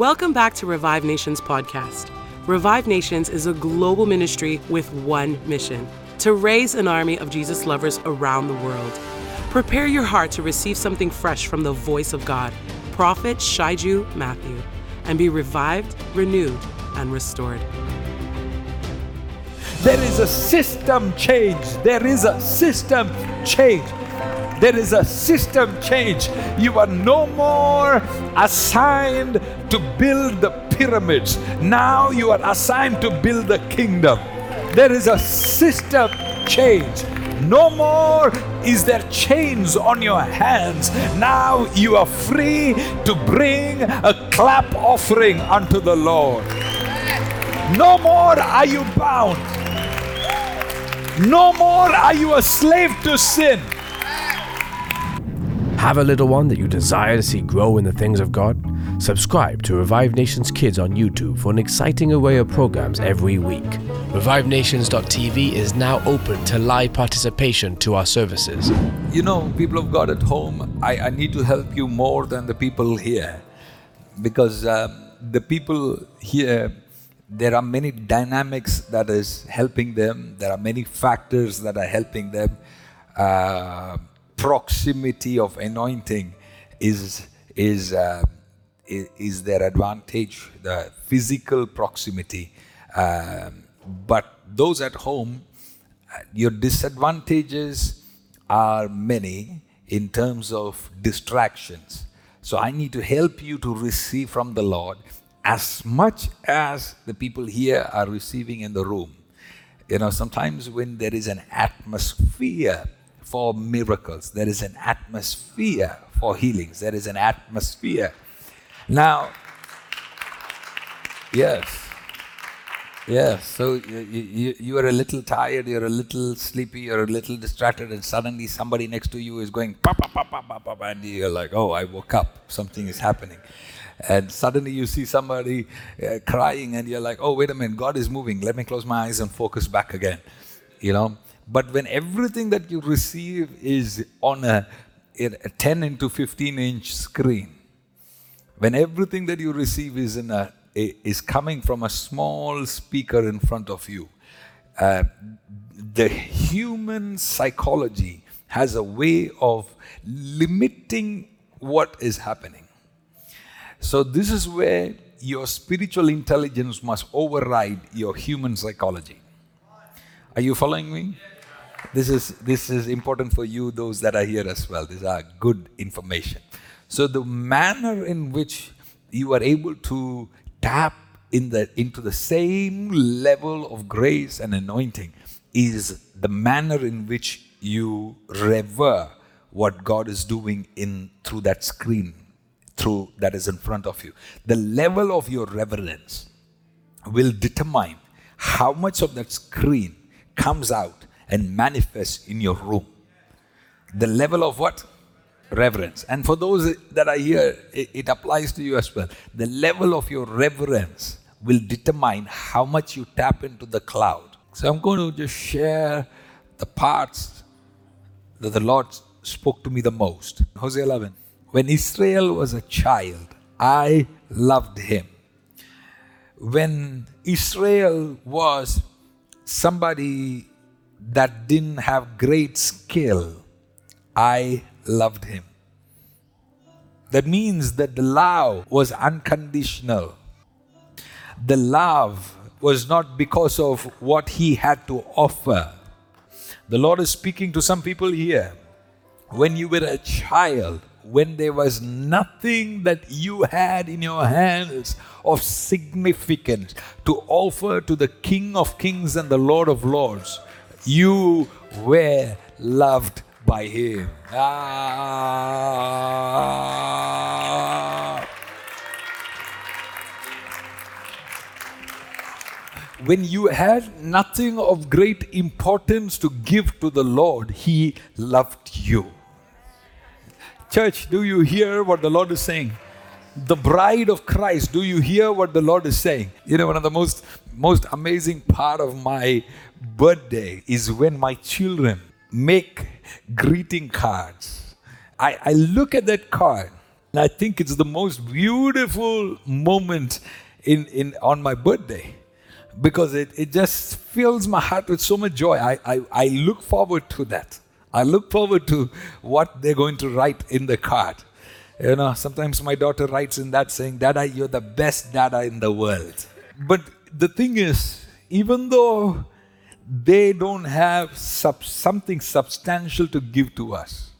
Welcome back to Revive Nations podcast. Revive Nations is a global ministry with one mission to raise an army of Jesus lovers around the world. Prepare your heart to receive something fresh from the voice of God, Prophet Shaiju Matthew, and be revived, renewed, and restored. There is a system change. There is a system change. There is a system change. You are no more assigned to build the pyramids. Now you are assigned to build the kingdom. There is a system change. No more is there chains on your hands. Now you are free to bring a clap offering unto the Lord. No more are you bound. No more are you a slave to sin. Have a little one that you desire to see grow in the things of God? Subscribe to Revive Nations Kids on YouTube for an exciting array of programs every week. ReviveNations.tv is now open to live participation to our services. You know, people of God at home, I, I need to help you more than the people here. Because um, the people here, there are many dynamics that is helping them, there are many factors that are helping them. Uh, proximity of anointing is, is, uh, is their advantage, the physical proximity. Um, but those at home, your disadvantages are many in terms of distractions. So I need to help you to receive from the Lord as much as the people here are receiving in the room. You know, sometimes when there is an atmosphere for miracles, there is an atmosphere for healings, there is an atmosphere. Now, yes. Yes, so you, you, you are a little tired, you're a little sleepy, you're a little distracted, and suddenly somebody next to you is going pa pa pa pa pa, and you're like, oh, I woke up, something is happening. And suddenly you see somebody uh, crying, and you're like, oh, wait a minute, God is moving, let me close my eyes and focus back again. You know? But when everything that you receive is on a, a 10 into 15 inch screen, when everything that you receive is in a is coming from a small speaker in front of you. Uh, the human psychology has a way of limiting what is happening. So, this is where your spiritual intelligence must override your human psychology. Are you following me? This is, this is important for you, those that are here as well. These are good information. So, the manner in which you are able to tap in the, into the same level of grace and anointing is the manner in which you revere what God is doing in through that screen, through that is in front of you. The level of your reverence will determine how much of that screen comes out and manifests in your room. The level of what? Reverence. And for those that are here, it, it, applies to you as well. The level of your reverence will determine how much you tap into the cloud. So I'm going to just share the parts that the Lord spoke to me the most. Hosea 11. When Israel was a child, I loved him. When Israel was somebody that didn't have great skill, I loved him. That means that the love was unconditional. The love was not because of what he had to offer. The Lord is speaking to some people here. When you were a child, when there was nothing that you had in your hands of significance to offer to the King of Kings and the Lord of Lords, you were loved by Him. Ah. When you had nothing of great importance to give to the Lord, He loved you. Church, do you hear what the Lord is saying? the bride of Christ. Do you hear what the Lord is saying? You know, one of the most most amazing part of my birthday is when my children make greeting cards. I, I look at that card And I think it's the most beautiful moment in, in on my birthday because it, it just fills my heart with so much joy. I, I, I look forward to that. I look forward to what they're going to write in the card. You know, sometimes my daughter writes in that saying, Dada, you're the best dada in the world. But the thing is, even though they don't have sub- something substantial to give to us,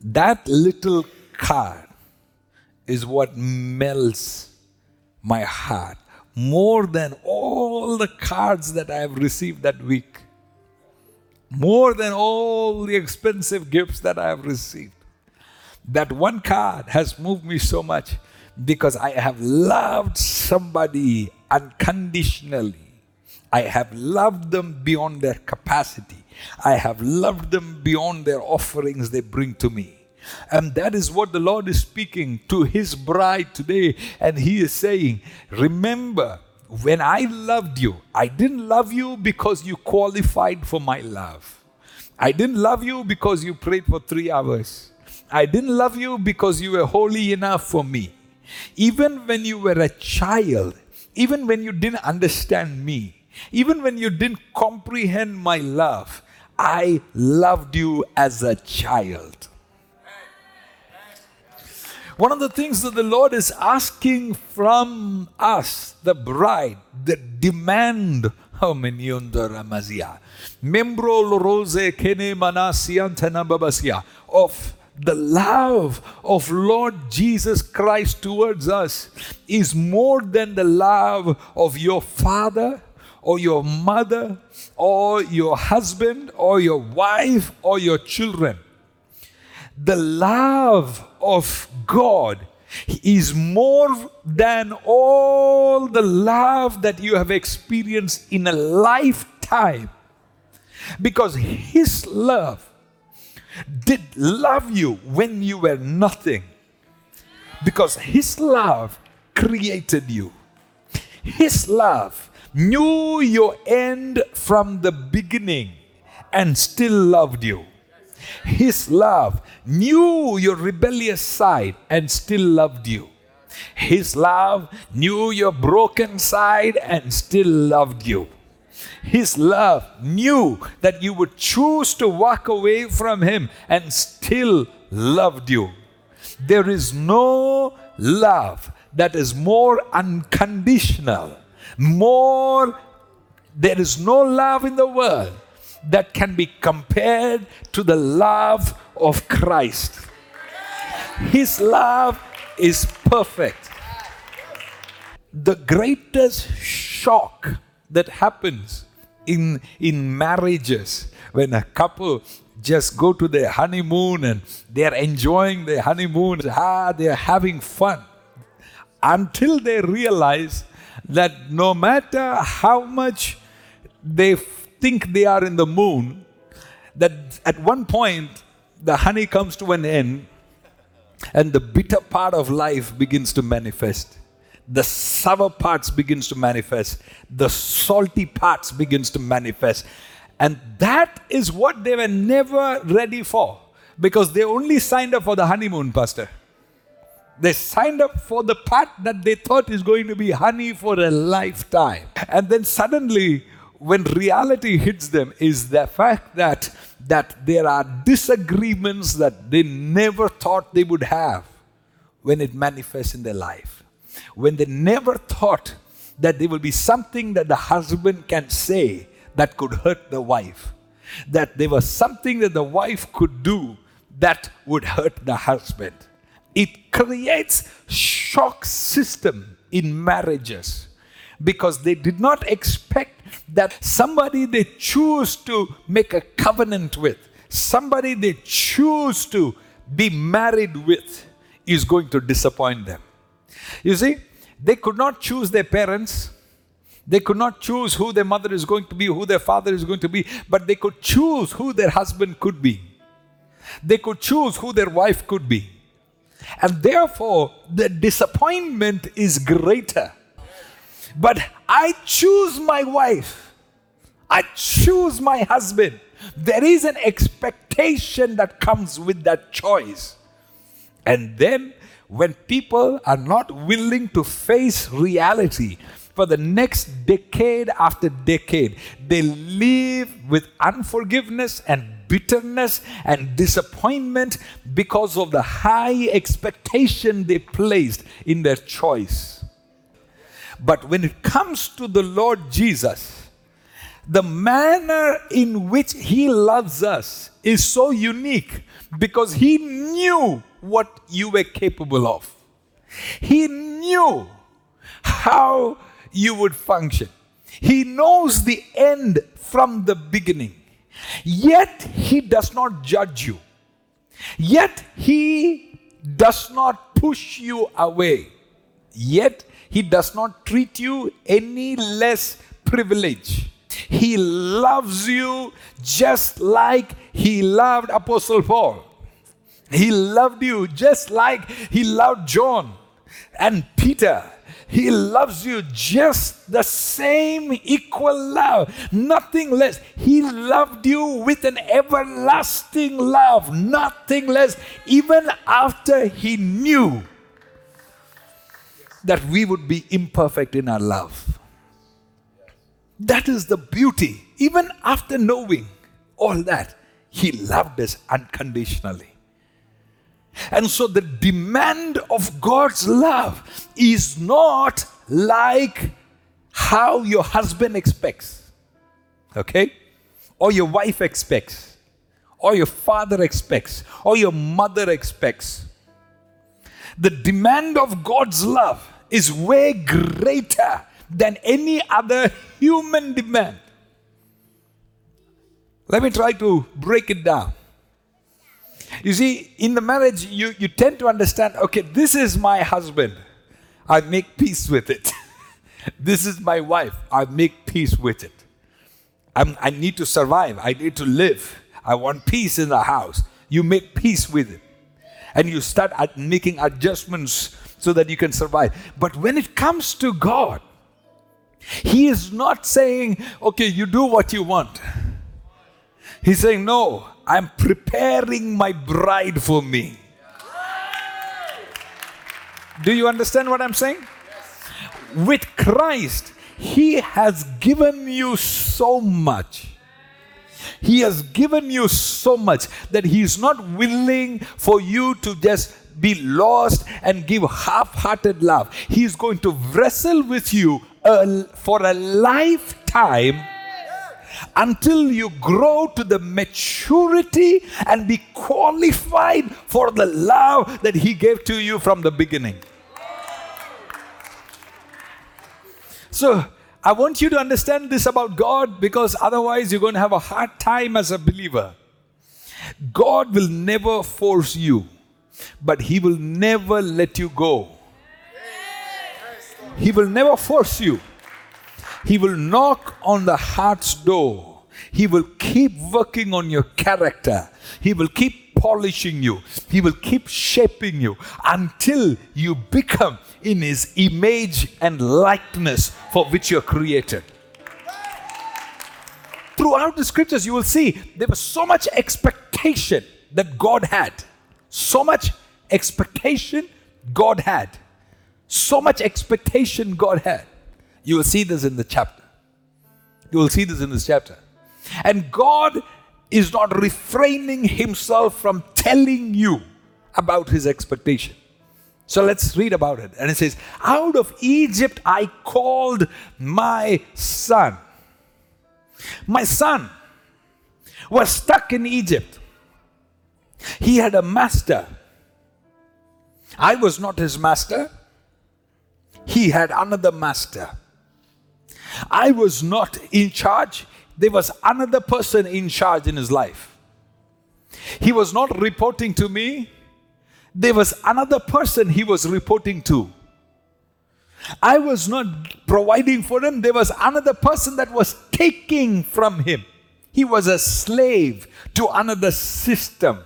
that little card is what melts my heart more than all the cards that I have received that week, more than all the expensive gifts that I have received. That one card has moved me so much because I have loved somebody unconditionally. I have loved them beyond their capacity. I have loved them beyond their offerings they bring to me. And that is what the Lord is speaking to His bride today. And He is saying, Remember, when I loved you, I didn't love you because you qualified for my love. I didn't love you because you prayed for three hours. I didn't love you because you were holy enough for me. Even when you were a child, even when you didn't understand me, even when you didn't comprehend my love, I loved you as a child. One of the things that the Lord is asking from us, the bride, the demand. Of the love of Lord Jesus Christ towards us is more than the love of your father or your mother or your husband or your wife or your children. The love of God is more than all the love that you have experienced in a lifetime. Because His love did love you when you were nothing. Because His love created you. His love knew your end from the beginning and still loved you. His love knew your rebellious side and still loved you. His love knew your broken side and still loved you. His love knew that you would choose to walk away from Him and still loved you. There is no love that is more unconditional, more, there is no love in the world that can be compared to the love of Christ. His love is perfect. The greatest shock that happens in, in marriages when a couple just go to their honeymoon and they're enjoying their honeymoon, ah, they're having fun until they realize that no matter how much they think they are in the moon, that at one point the honey comes to an end and the bitter part of life begins to manifest. The sour parts begins to manifest. The salty parts begins to manifest. And that is what they were never ready for because they only signed up for the honeymoon, Pastor. They signed up for the part that they thought is going to be honey for a lifetime. And then suddenly, when reality hits them is the fact that that there are disagreements that they never thought they would have when it manifests in their life. When they never thought that there will be something that the husband can say that could hurt the wife. That there was something that the wife could do that would hurt the husband it creates shock system in marriages because they did not expect that somebody they choose to make a covenant with, somebody they choose to be married with, is going to disappoint them. You see, they could not choose their parents. They could not choose who their mother is going to be, who their father is going to be, but they could choose who their husband could be. They could choose who their wife could be. And therefore, the disappointment is greater but I choose my wife. I choose my husband. There is an expectation that comes with that choice. And then, when people are not willing to face reality for the next decade after decade, they live with unforgiveness and bitterness and disappointment because of the high expectation they placed in their choice. But when it comes to the Lord Jesus, the manner in which He loves us is so unique because He knew what you were capable of. He knew how you would function. He knows the end from the beginning. Yet He does not judge you. Yet He does not push you away. Yet He does not treat you any less privileged. He loves you just like He loved Apostle Paul. He loved you just like He loved John and Peter. He loves you just the same equal love, nothing less. He loved you with an everlasting love, nothing less, even after He knew that we would be imperfect in our love. That is the beauty. Even after knowing all that, He loved us unconditionally. And so the demand of God's love is not like how your husband expects, okay? Or your wife expects, or your father expects, or your mother expects. The demand of God's love is way greater than any other human demand. Let me try to break it down. You see, in the marriage, you, you tend to understand okay, this is my husband. I make peace with it. this is my wife. I make peace with it. I'm, I need to survive. I need to live. I want peace in the house. You make peace with it. And you start at making adjustments so that you can survive. But when it comes to God, He is not saying, okay, you do what you want. He's saying, no, I'm preparing my bride for me. Do you understand what I'm saying? With Christ, He has given you so much. He has given you so much that He is not willing for you to just be lost and give half hearted love. He is going to wrestle with you uh, for a lifetime until you grow to the maturity and be qualified for the love that He gave to you from the beginning. So, I want you to understand this about God because otherwise you're going to have a hard time as a believer. God will never force you, but He will never let you go. He will never force you. He will knock on the heart's door. He will keep working on your character. He will keep polishing you. He will keep shaping you until you become in His image and likeness for which you're created. Throughout the scriptures, you will see there was so much expectation that God had. So much expectation God had. So much expectation God had. You will see this in the chapter. You will see this in this chapter. And God is not refraining himself from telling you about his expectation. So let's read about it. And it says, Out of Egypt I called my son. My son was stuck in Egypt. He had a master. I was not his master. He had another master. I was not in charge. There was another person in charge in his life. He was not reporting to me. There was another person he was reporting to. I was not providing for him. There was another person that was taking from him. He was a slave to another system.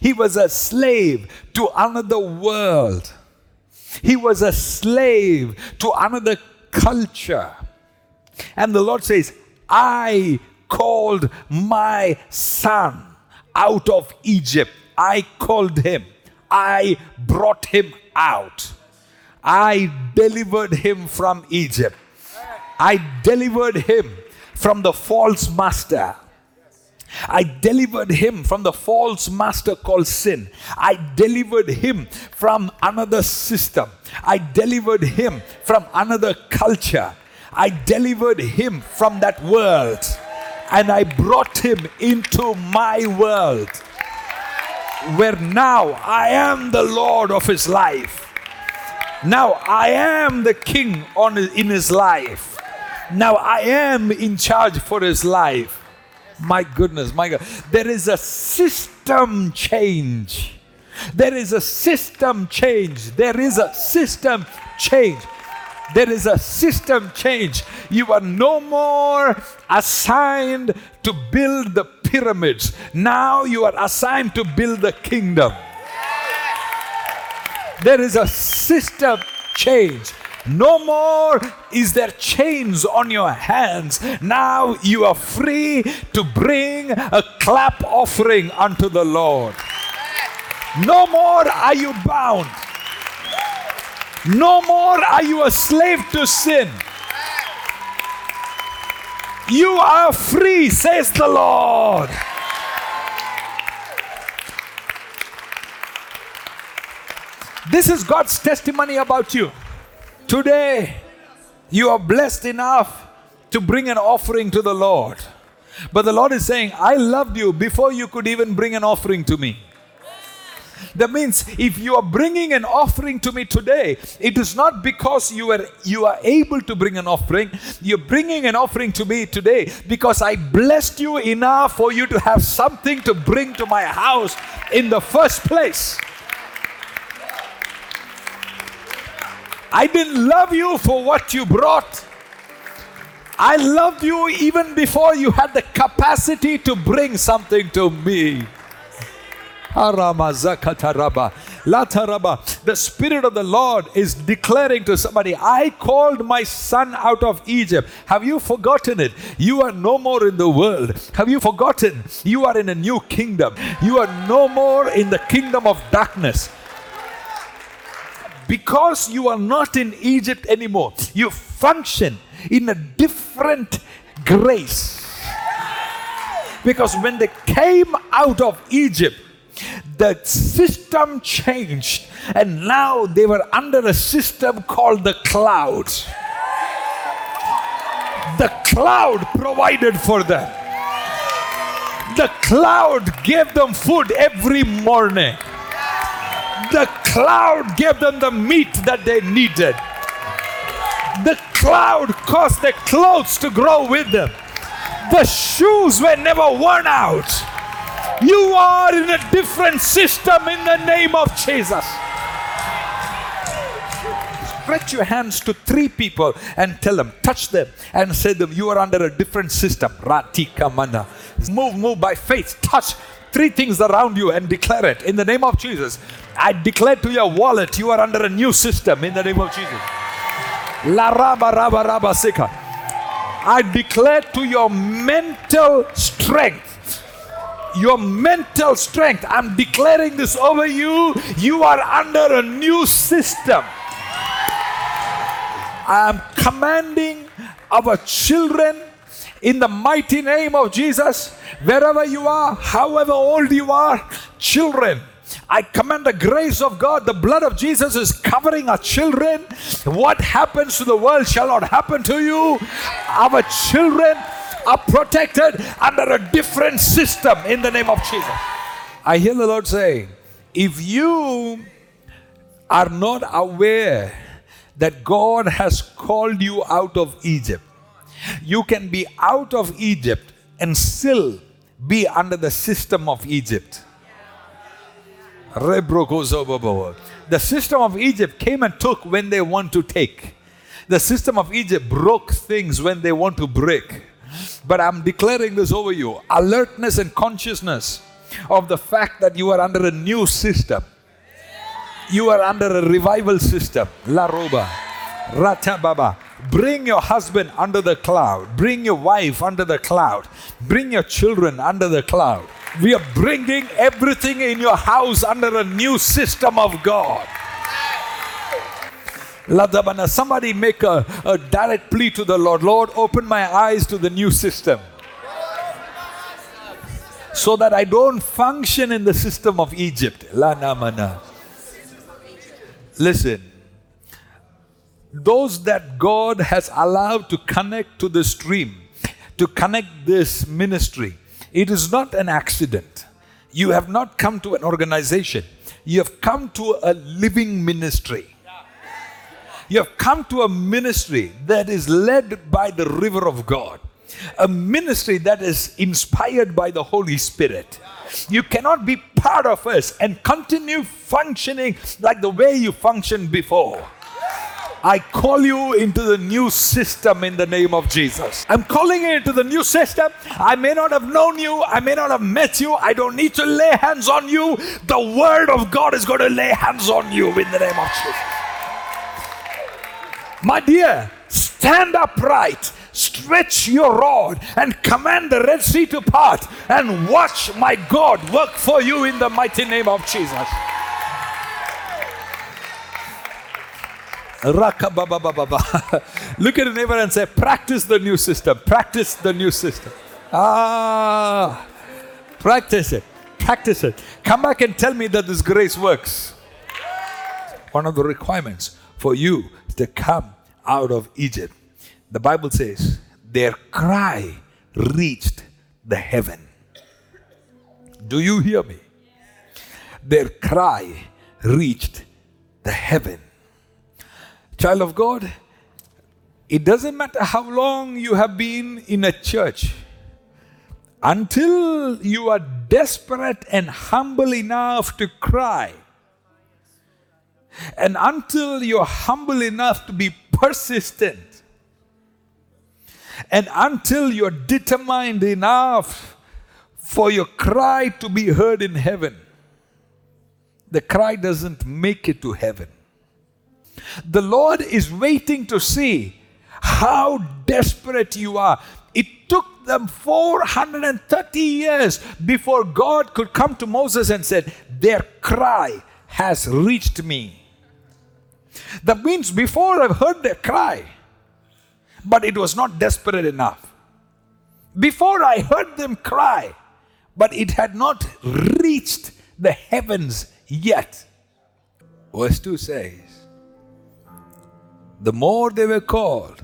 He was a slave to another world. He was a slave to another culture. And the Lord says, I called my son out of Egypt. I called him I brought him out. I delivered him from Egypt. I delivered him from the false master. I delivered him from the false master called sin. I delivered him from another system. I delivered him from another culture. I delivered him from that world. And I brought him into my world. Where now I am the Lord of his life. Now I am the king on in his life. Now I am in charge for his life. My goodness, my God. There is a system change. There is a system change. There is a system change. There is a system change. You are no more assigned to build the pyramids. Now you are assigned to build the kingdom. There is a system change. No more is there chains on your hands. Now you are free to bring a clap offering unto the Lord. No more are you bound. No more are you a slave to sin. You are free, says the Lord. This is God's testimony about you. Today, you are blessed enough to bring an offering to the Lord. But the Lord is saying, I loved you before you could even bring an offering to me. That means if you are bringing an offering to me today, it is not because you are you are able to bring an offering. You're bringing an offering to me today because I blessed you enough for you to have something to bring to my house in the first place. I didn't love you for what you brought. I loved you even before you had the capacity to bring something to me. The Spirit of the Lord is declaring to somebody, I called my son out of Egypt. Have you forgotten it? You are no more in the world. Have you forgotten? You are in a new kingdom. You are no more in the kingdom of darkness because you are not in Egypt anymore, you function in a different grace. Because when they came out of Egypt, the system changed, and now they were under a system called the cloud. The cloud provided for them. The cloud gave them food every morning. The cloud gave them the meat that they needed. The cloud caused their clothes to grow with them. The shoes were never worn out. You are in a different system in the name of Jesus. Stretch your hands to three people and tell them, touch them, and say them, you are under a different system. Ratika mana. Move, move by faith. Touch three things around you and declare it in the name of Jesus. I declare to your wallet, you are under a new system in the name of Jesus. La raba raba raba sika. I declare to your mental strength, your mental strength, I'm declaring this over you. You are under a new system. I am commanding our children in the mighty name of Jesus, wherever you are, however old you are, children, I command the grace of God, the blood of Jesus is covering our children. What happens to the world shall not happen to you. Our children are protected under a different system in the name of Jesus. I hear the Lord say, if you are not aware that God has called you out of Egypt, you can be out of Egypt and still be under the system of Egypt. The system of Egypt came and took when they want to take. The system of Egypt broke things when they want to break. But I'm declaring this over you alertness and consciousness of the fact that you are under a new system. You are under a revival system. La Roba, Rata Baba. Bring your husband under the cloud. Bring your wife under the cloud. Bring your children under the cloud. We are bringing everything in your house under a new system of God. Ladabana, somebody make a, a direct plea to the Lord. Lord, open my eyes to the new system. So that I don't function in the system of Egypt. La Lanamana. Listen, those that God has allowed to connect to the stream, to connect this ministry, it is not an accident. You have not come to an organization, you have come to a living ministry. You have come to a ministry that is led by the river of God, a ministry that is inspired by the Holy Spirit. You cannot be part of us and continue functioning like the way you functioned before. I call you into the new system in the name of Jesus. I'm calling you into the new system. I may not have known you, I may not have met you. I don't need to lay hands on you. The Word of God is going to lay hands on you in the name of Jesus. My dear, stand upright, stretch your rod, and command the Red Sea to part, and watch my God work for you in the mighty name of Jesus. Look at the neighbor and say, Practice the new system. Practice the new system. Ah, practice it. Practice it. Come back and tell me that this grace works. One of the requirements for you to come out of Egypt. The Bible says, their cry reached the heaven. Do you hear me? Their cry reached the heaven. Child of God, it doesn't matter how long you have been in a church, until you are desperate and humble enough to cry, and until you're humble enough to be persistent, and until you're determined enough for your cry to be heard in heaven, the cry doesn't make it to heaven. The Lord is waiting to see how desperate you are. It took them 430 years before God could come to Moses and said, "Their cry has reached me." That means before I've heard their cry, but it was not desperate enough. Before I heard them cry, but it had not reached the heavens yet. Verse 2 says, the more they were called,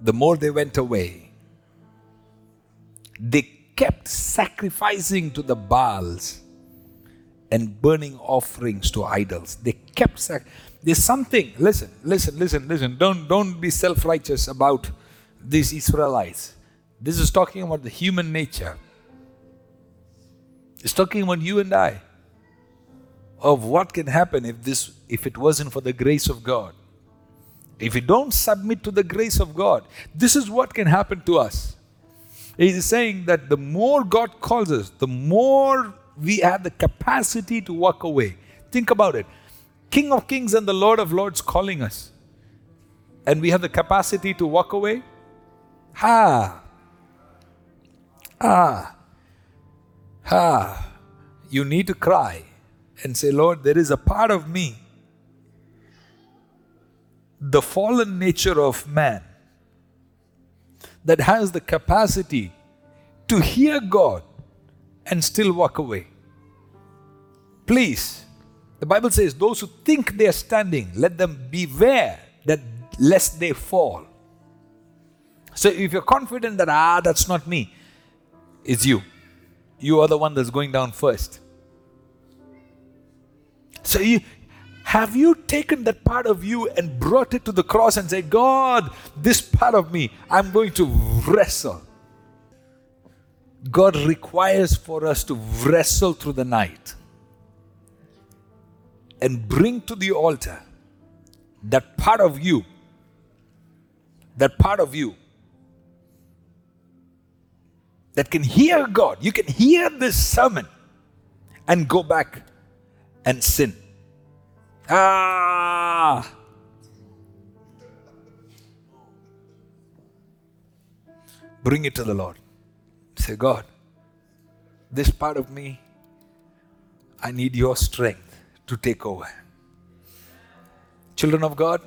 the more they went away. They kept sacrificing to the Baals and burning offerings to idols. They kept sac- there's something. Listen, listen, listen, listen. Don't don't be self-righteous about these Israelites. This is talking about the human nature. It's talking about you and I. Of what can happen if this if it wasn't for the grace of God. If we don't submit to the grace of God, this is what can happen to us. He is saying that the more God calls us, the more we have the capacity to walk away. Think about it. King of Kings and the Lord of Lords calling us. And we have the capacity to walk away? Ha! Ah! Ha! You need to cry and say, Lord, there is a part of me the fallen nature of man that has the capacity to hear God and still walk away. Please, the Bible says, those who think they are standing, let them beware that lest they fall. So if you're confident that, ah, that's not me, it's you. You are the one that's going down first. So you, have you taken that part of you and brought it to the cross and said, God, this part of me, I'm going to wrestle? God requires for us to wrestle through the night and bring to the altar that part of you, that part of you that can hear God. You can hear this sermon and go back and sin. Ah! Bring it to the Lord. Say, God, this part of me, I need your strength to take over. Children of God,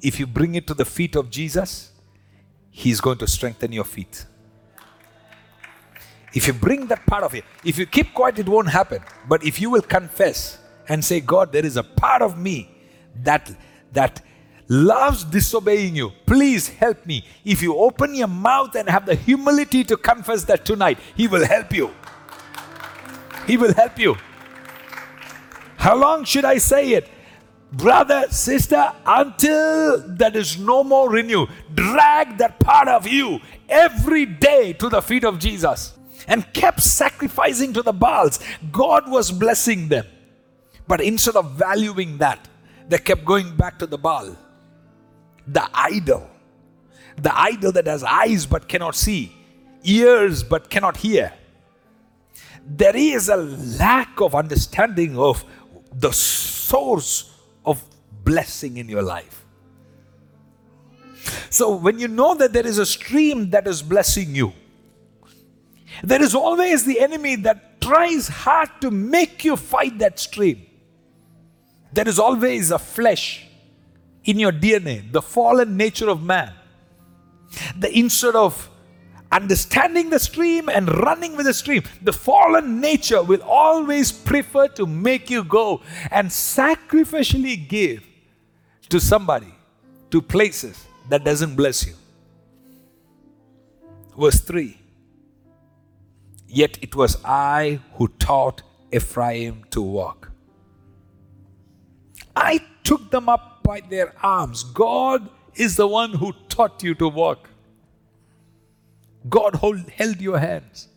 if you bring it to the feet of Jesus, He's going to strengthen your feet. If you bring that part of you, if you keep quiet, it won't happen. But if you will confess and say, God, there is a part of me that that loves disobeying you. Please help me. If you open your mouth and have the humility to confess that tonight, He will help you. He will help you. How long should I say it? Brother, sister, until there is no more renew, drag that part of you every day to the feet of Jesus and kept sacrificing to the Baals. God was blessing them. But instead of valuing that, they kept going back to the Baal, the idol, the idol that has eyes but cannot see, ears but cannot hear. There is a lack of understanding of the source of blessing in your life. So, when you know that there is a stream that is blessing you, there is always the enemy that tries hard to make you fight that stream. There is always a flesh in your DNA, the fallen nature of man. The instead of understanding the stream and running with the stream, the fallen nature will always prefer to make you go and sacrificially give to somebody, to places that doesn't bless you. Verse 3 Yet it was I who taught Ephraim to walk. I took them up by their arms. God is the one who taught you to walk. God hold, held your hands.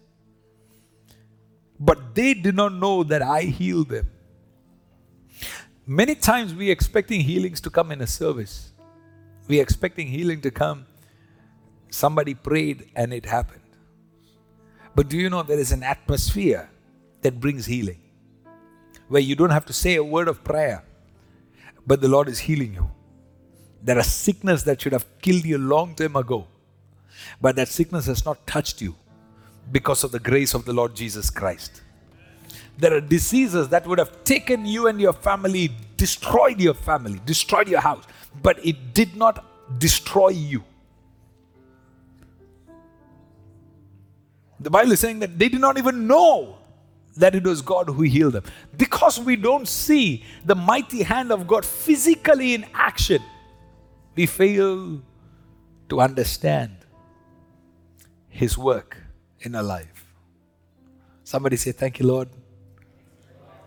But they did not know that I healed them. Many times we are expecting healings to come in a service. We are expecting healing to come. Somebody prayed and it happened. But do you know there is an atmosphere that brings healing? Where you don't have to say a word of prayer, but the Lord is healing you. There are sickness that should have killed you a long time ago, but that sickness has not touched you because of the grace of the Lord Jesus Christ. There are diseases that would have taken you and your family, destroyed your family, destroyed your house, but it did not destroy you. The Bible is saying that they did not even know that it was God who healed them. Because we don't see the mighty hand of God physically in action, we fail to understand His work in our life. Somebody say, Thank you, Lord,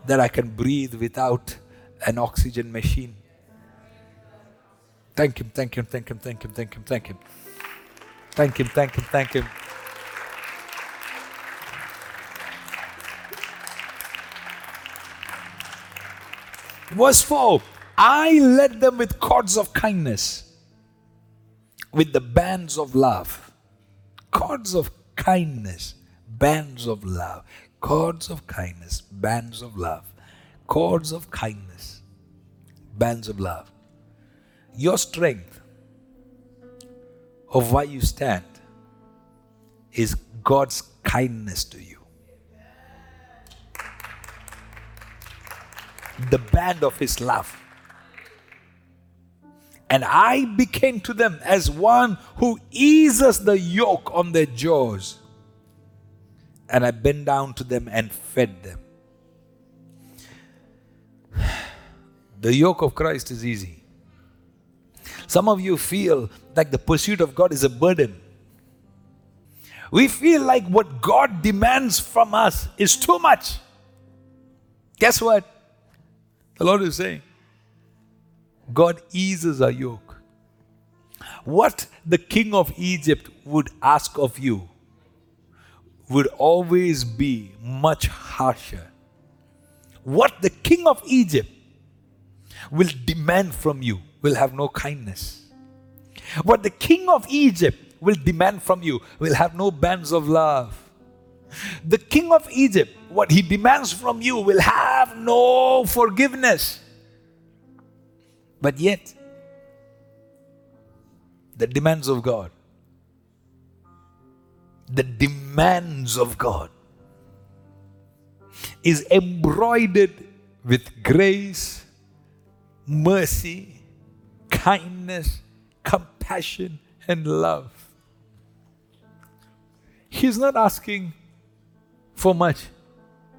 that I can breathe without an oxygen machine. Thank Him, thank Him, thank Him, thank Him, thank Him, thank Him. Thank Him, thank Him, thank Him. Verse 4 I led them with cords of kindness, with the bands of love. Cords of kindness, bands of love. Cords of kindness, bands of love. Cords of kindness, bands of love. Your strength of why you stand is God's kindness to you. The band of his love. And I became to them as one who eases the yoke on their jaws. And I bent down to them and fed them. The yoke of Christ is easy. Some of you feel like the pursuit of God is a burden. We feel like what God demands from us is too much. Guess what? The Lord is saying, God eases our yoke. What the king of Egypt would ask of you would always be much harsher. What the king of Egypt will demand from you will have no kindness. What the king of Egypt will demand from you will have no bands of love. The king of Egypt, what he demands from you, will have no forgiveness. But yet, the demands of God, the demands of God is embroidered with grace, mercy, kindness, compassion, and love. He's not asking for much,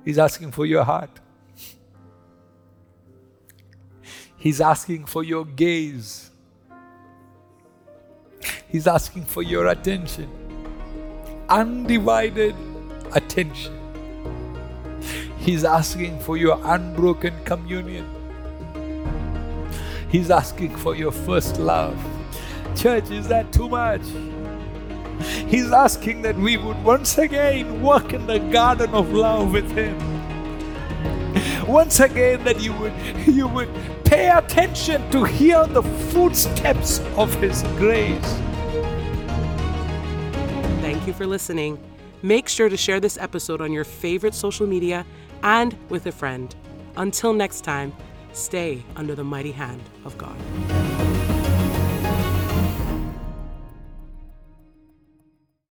He's asking for your heart. He's asking for your gaze. He's asking for your attention. Undivided attention. He's asking for your unbroken communion. He's asking for your first love. Church, is that too much? He's asking that we would once again walk in the garden of love with Him. Once again, that you would, you would pay attention to hear the footsteps of His grace. Thank you for listening. Make sure to share this episode on your favorite social media and with a friend. Until next time, stay under the mighty hand of God.